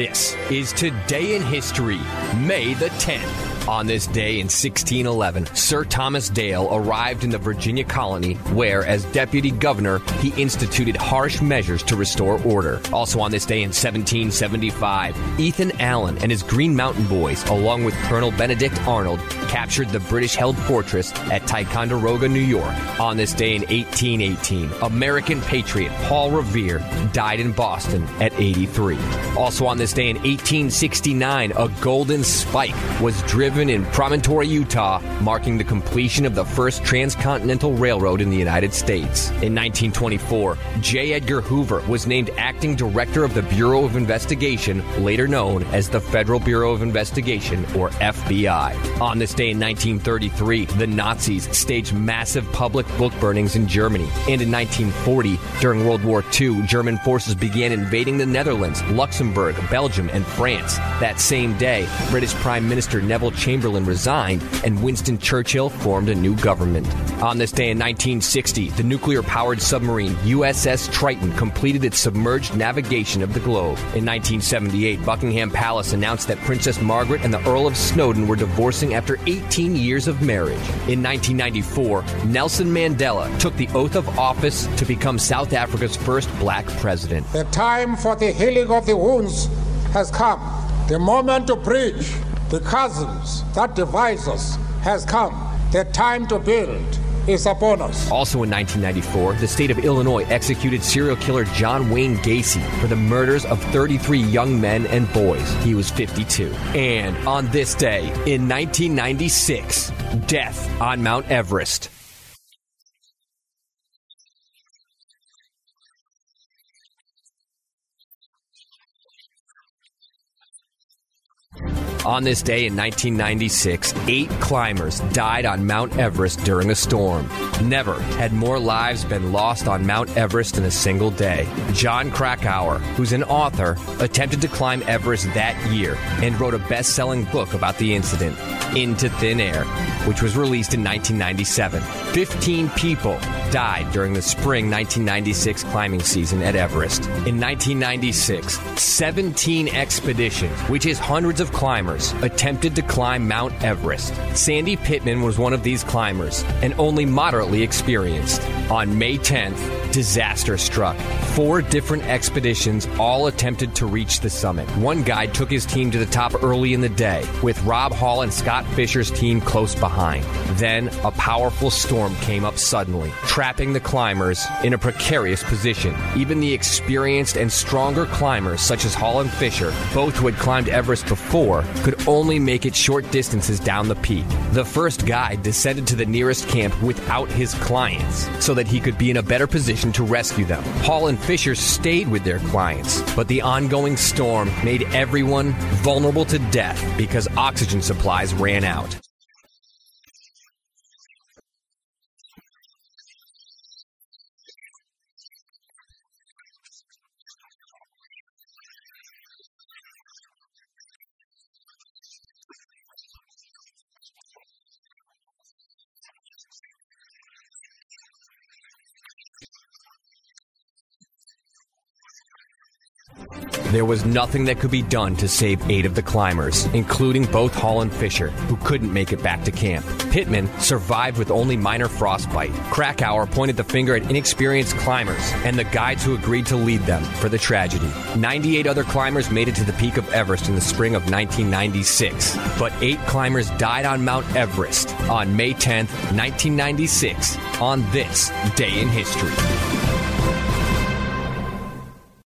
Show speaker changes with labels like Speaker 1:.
Speaker 1: This is Today in History, May the 10th. On this day in 1611, Sir Thomas Dale arrived in the Virginia colony where, as deputy governor, he instituted harsh measures to restore order. Also on this day in 1775, Ethan Allen and his Green Mountain Boys, along with Colonel Benedict Arnold, captured the British held fortress at Ticonderoga, New York. On this day in 1818, American patriot Paul Revere died in Boston at 83. Also on this day in 1869, a golden spike was driven in Promontory, Utah, marking the completion of the first transcontinental railroad in the United States. In 1924, J. Edgar Hoover was named acting director of the Bureau of Investigation, later known as the Federal Bureau of Investigation, or FBI. On this day in 1933, the Nazis staged massive public book burnings in Germany. And in 1940, during World War II, German forces began invading the Netherlands, Luxembourg, Belgium, and France. That same day, British Prime Minister Neville Chamberlain resigned and Winston Churchill formed a new government. On this day in 1960, the nuclear powered submarine USS Triton completed its submerged navigation of the globe. In 1978, Buckingham Palace announced that Princess Margaret and the Earl of Snowdon were divorcing after 18 years of marriage. In 1994, Nelson Mandela took the oath of office to become South Africa's first black president.
Speaker 2: The time for the healing of the wounds has come. The moment to bridge the chasms that divide us has come. The time to build is upon us.
Speaker 1: Also in 1994, the state of Illinois executed serial killer John Wayne Gacy for the murders of 33 young men and boys. He was 52. And on this day, in 1996, death on Mount Everest. On this day in 1996, eight climbers died on Mount Everest during a storm. Never had more lives been lost on Mount Everest in a single day. Jon Krakauer, who's an author, attempted to climb Everest that year and wrote a best selling book about the incident, Into Thin Air, which was released in 1997. 15 people died during the spring 1996 climbing season at Everest. In 1996, 17 expeditions, which is hundreds of climbers, attempted to climb Mount Everest. Sandy Pittman was one of these climbers and only moderately experienced. On May 10th, disaster struck. Four different expeditions all attempted to reach the summit. One guide took his team to the top early in the day, with Rob Hall and Scott Fischer's team close behind. Then, a powerful storm came up suddenly, trapping the climbers in a precarious position. Even the experienced and stronger climbers, such as Hall and Fischer, both who had climbed Everest before, could only make it short distances down the peak. The first guide descended to the nearest camp without his clients, so that he could be in a better position to rescue them. Hall and Fischer stayed with their clients, but the ongoing storm made everyone vulnerable to death because oxygen supplies ran out. There was nothing that could be done to save eight of the climbers, including both Hall and Fischer, who couldn't make it back to camp. Pittman survived with only minor frostbite. Krakauer pointed the finger at inexperienced climbers and the guides who agreed to lead them for the tragedy. 98 other climbers made it to the peak of Everest in the spring of 1996, but eight climbers died on Mount Everest on May 10th, 1996, on this day in history.